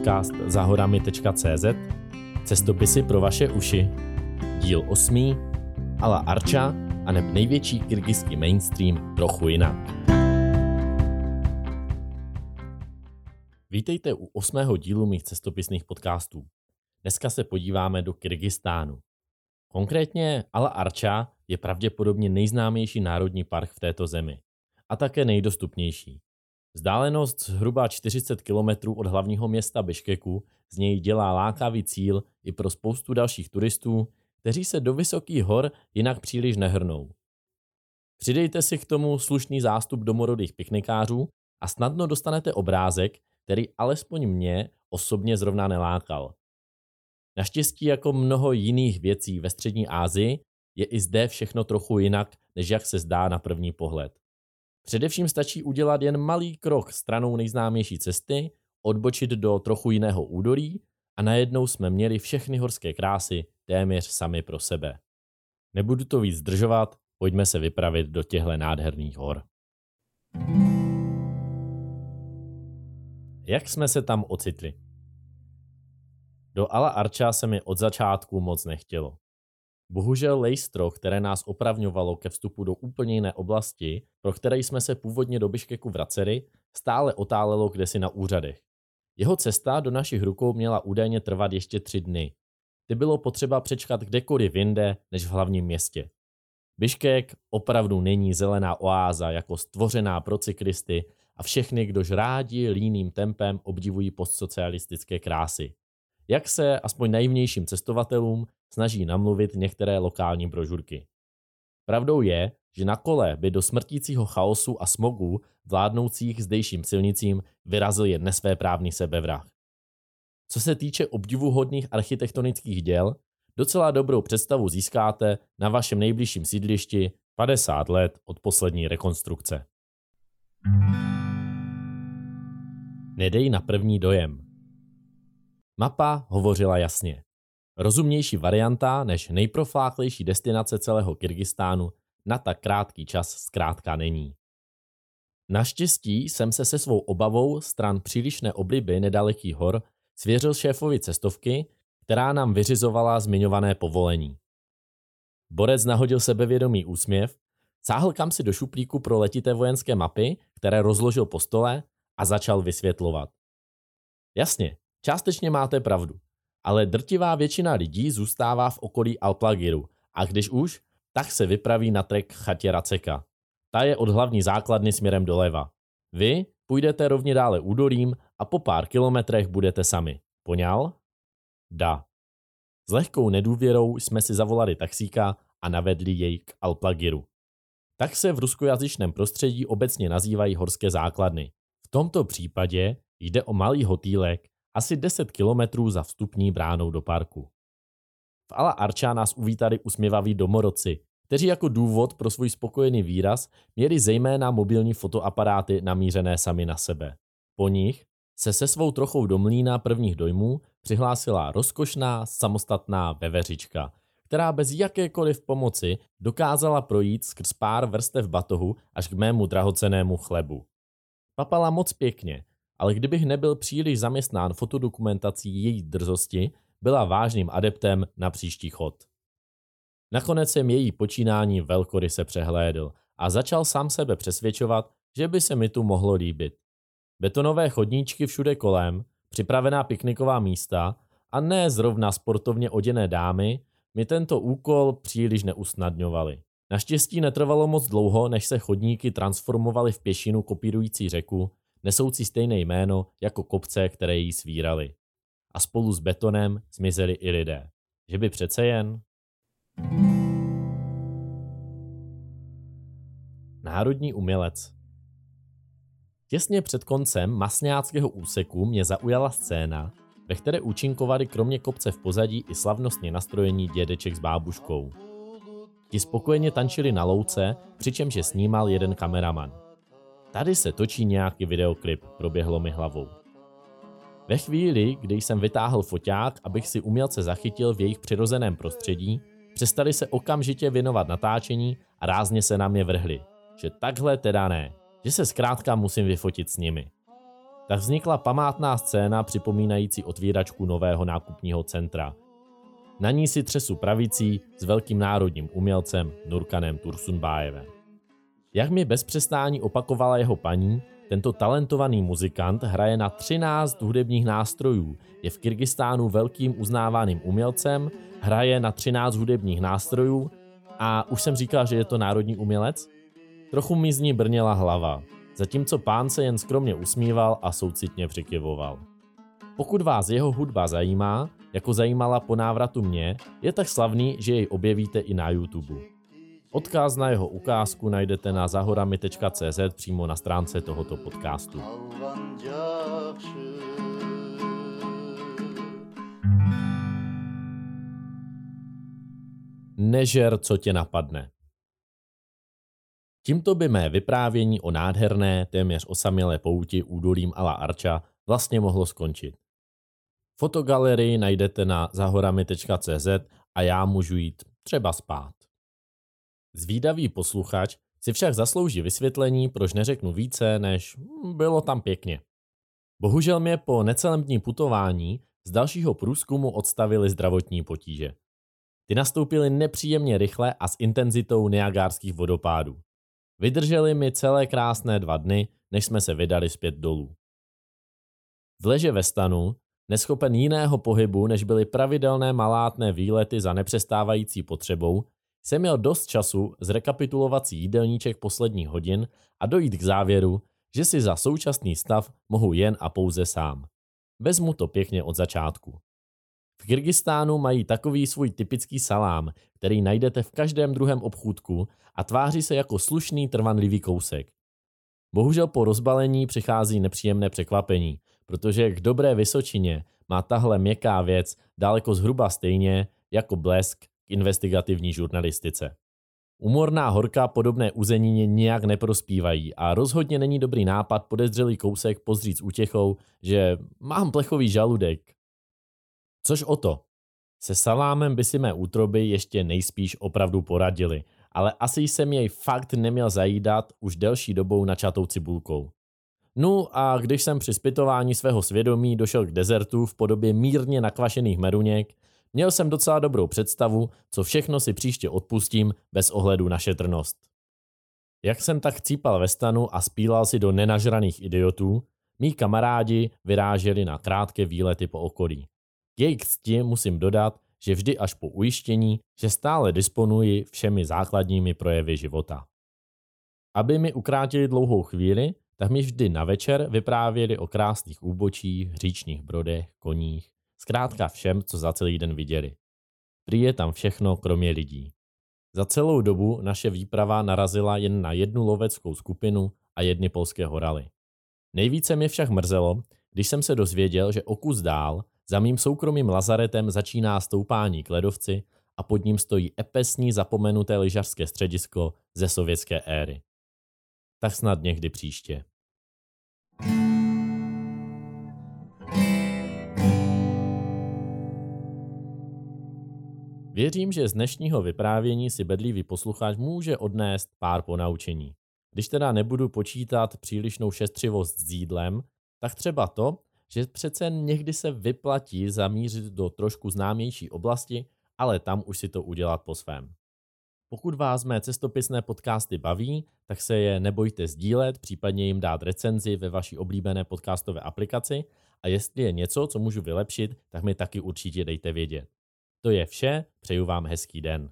podcast zahorami.cz Cestopisy pro vaše uši Díl 8. Ala Arča a neb největší kyrgyzský mainstream trochu jinak. Vítejte u osmého dílu mých cestopisných podcastů. Dneska se podíváme do Kyrgyzstánu. Konkrétně Ala Arča je pravděpodobně nejznámější národní park v této zemi a také nejdostupnější. Vzdálenost zhruba 40 km od hlavního města Biškeku z něj dělá lákavý cíl i pro spoustu dalších turistů, kteří se do vysokých hor jinak příliš nehrnou. Přidejte si k tomu slušný zástup domorodých piknikářů a snadno dostanete obrázek, který alespoň mě osobně zrovna nelákal. Naštěstí jako mnoho jiných věcí ve střední Asii je i zde všechno trochu jinak, než jak se zdá na první pohled. Především stačí udělat jen malý krok stranou nejznámější cesty, odbočit do trochu jiného údolí a najednou jsme měli všechny horské krásy téměř sami pro sebe. Nebudu to víc zdržovat, pojďme se vypravit do těchto nádherných hor. Jak jsme se tam ocitli? Do Ala Arča se mi od začátku moc nechtělo. Bohužel lejstro, které nás opravňovalo ke vstupu do úplně jiné oblasti, pro které jsme se původně do Biškeku vraceli, stále otálelo kdesi na úřadech. Jeho cesta do našich rukou měla údajně trvat ještě tři dny. Ty bylo potřeba přečkat kdekoliv jinde než v hlavním městě. Biškek opravdu není zelená oáza jako stvořená pro cyklisty a všechny, kdož rádi líným tempem obdivují postsocialistické krásy. Jak se aspoň naivnějším cestovatelům snaží namluvit některé lokální brožurky. Pravdou je, že na kole by do smrtícího chaosu a smogu vládnoucích zdejším silnicím vyrazil jen nesvéprávný sebevrah. Co se týče obdivuhodných architektonických děl, docela dobrou představu získáte na vašem nejbližším sídlišti 50 let od poslední rekonstrukce. Nedej na první dojem. Mapa hovořila jasně. Rozumnější varianta než nejprofláklejší destinace celého Kyrgyzstánu na tak krátký čas zkrátka není. Naštěstí jsem se se svou obavou stran přílišné obliby nedalekých hor svěřil šéfovi cestovky, která nám vyřizovala zmiňované povolení. Borec nahodil sebevědomý úsměv, sáhl kam si do šuplíku pro letité vojenské mapy, které rozložil po stole a začal vysvětlovat. Jasně, částečně máte pravdu ale drtivá většina lidí zůstává v okolí Alplagiru a když už, tak se vypraví na trek chatě Raceka. Ta je od hlavní základny směrem doleva. Vy půjdete rovně dále údolím a po pár kilometrech budete sami. Poňal? Da. S lehkou nedůvěrou jsme si zavolali taxíka a navedli jej k Alplagiru. Tak se v ruskojazyčném prostředí obecně nazývají horské základny. V tomto případě jde o malý hotýlek, asi 10 kilometrů za vstupní bránou do parku. V Ala Arča nás uvítali usměvaví domorodci, kteří jako důvod pro svůj spokojený výraz měli zejména mobilní fotoaparáty namířené sami na sebe. Po nich se se svou trochou do mlína prvních dojmů přihlásila rozkošná, samostatná veveřička, která bez jakékoliv pomoci dokázala projít skrz pár vrstev batohu až k mému drahocenému chlebu. Papala moc pěkně ale kdybych nebyl příliš zaměstnán fotodokumentací její drzosti, byla vážným adeptem na příští chod. Nakonec jsem její počínání velkoryse přehlédl a začal sám sebe přesvědčovat, že by se mi tu mohlo líbit. Betonové chodníčky všude kolem, připravená pikniková místa a ne zrovna sportovně oděné dámy mi tento úkol příliš neusnadňovaly. Naštěstí netrvalo moc dlouho, než se chodníky transformovaly v pěšinu kopírující řeku nesoucí stejné jméno jako kopce, které jí svírali. A spolu s betonem zmizeli i lidé. Že by přece jen... Národní umělec Těsně před koncem masňáckého úseku mě zaujala scéna, ve které účinkovali kromě kopce v pozadí i slavnostně nastrojení dědeček s bábuškou. Ti spokojeně tančili na louce, přičemž je snímal jeden kameraman. Tady se točí nějaký videoklip, proběhlo mi hlavou. Ve chvíli, kdy jsem vytáhl foťák, abych si umělce zachytil v jejich přirozeném prostředí, přestali se okamžitě věnovat natáčení a rázně se na mě vrhli. Že takhle teda ne, že se zkrátka musím vyfotit s nimi. tak vznikla památná scéna připomínající otvíračku nového nákupního centra. Na ní si třesu pravicí s velkým národním umělcem Nurkanem Tursunbájevem. Jak mi bez přestání opakovala jeho paní, tento talentovaný muzikant hraje na 13 hudebních nástrojů, je v Kyrgyzstánu velkým uznávaným umělcem, hraje na 13 hudebních nástrojů a už jsem říkal, že je to národní umělec? Trochu mi z ní brněla hlava, zatímco pán se jen skromně usmíval a soucitně přikyvoval. Pokud vás jeho hudba zajímá, jako zajímala po návratu mě, je tak slavný, že jej objevíte i na YouTube. Odkaz na jeho ukázku najdete na zahorami.cz přímo na stránce tohoto podcastu. Nežer, co tě napadne. Tímto by mé vyprávění o nádherné, téměř osamělé pouti údolím Ala Arča vlastně mohlo skončit. Fotogalerii najdete na zahorami.cz a já můžu jít třeba spát. Zvídavý posluchač si však zaslouží vysvětlení, proč neřeknu více, než hm, bylo tam pěkně. Bohužel mě po necelém dní putování z dalšího průzkumu odstavili zdravotní potíže. Ty nastoupily nepříjemně rychle a s intenzitou neagárských vodopádů. Vydrželi mi celé krásné dva dny, než jsme se vydali zpět dolů. V leže ve stanu, neschopen jiného pohybu, než byly pravidelné malátné výlety za nepřestávající potřebou, jsem měl dost času zrekapitulovat si jídelníček posledních hodin a dojít k závěru, že si za současný stav mohu jen a pouze sám. Vezmu to pěkně od začátku. V Kyrgyzstánu mají takový svůj typický salám, který najdete v každém druhém obchůdku a tváří se jako slušný trvanlivý kousek. Bohužel po rozbalení přichází nepříjemné překvapení, protože k dobré vysočině má tahle měkká věc daleko zhruba stejně jako blesk investigativní žurnalistice. Umorná horka podobné uzenině nijak neprospívají a rozhodně není dobrý nápad podezřelý kousek pozřít s útěchou, že mám plechový žaludek. Což o to. Se salámem by si mé útroby ještě nejspíš opravdu poradili, ale asi jsem jej fakt neměl zajídat už delší dobou načatou cibulkou. No a když jsem při zpytování svého svědomí došel k dezertu v podobě mírně nakvašených meruněk, Měl jsem docela dobrou představu, co všechno si příště odpustím bez ohledu na šetrnost. Jak jsem tak cípal ve stanu a spílal si do nenažraných idiotů, mý kamarádi vyráželi na krátké výlety po okolí. K jejich cti musím dodat, že vždy až po ujištění, že stále disponuji všemi základními projevy života. Aby mi ukrátili dlouhou chvíli, tak mi vždy na večer vyprávěli o krásných úbočích, říčních brodech, koních, Zkrátka všem, co za celý den viděli. Prý je tam všechno, kromě lidí. Za celou dobu naše výprava narazila jen na jednu loveckou skupinu a jedny polské horaly. Nejvíce mě však mrzelo, když jsem se dozvěděl, že o kus dál za mým soukromým lazaretem začíná stoupání k ledovci a pod ním stojí epesní zapomenuté lyžařské středisko ze sovětské éry. Tak snad někdy příště. Věřím, že z dnešního vyprávění si bedlivý posluchač může odnést pár ponaučení. Když teda nebudu počítat přílišnou šestřivost s jídlem, tak třeba to, že přece někdy se vyplatí zamířit do trošku známější oblasti, ale tam už si to udělat po svém. Pokud vás mé cestopisné podcasty baví, tak se je nebojte sdílet, případně jim dát recenzi ve vaší oblíbené podcastové aplikaci a jestli je něco, co můžu vylepšit, tak mi taky určitě dejte vědět. To je vše, přeju vám hezký den.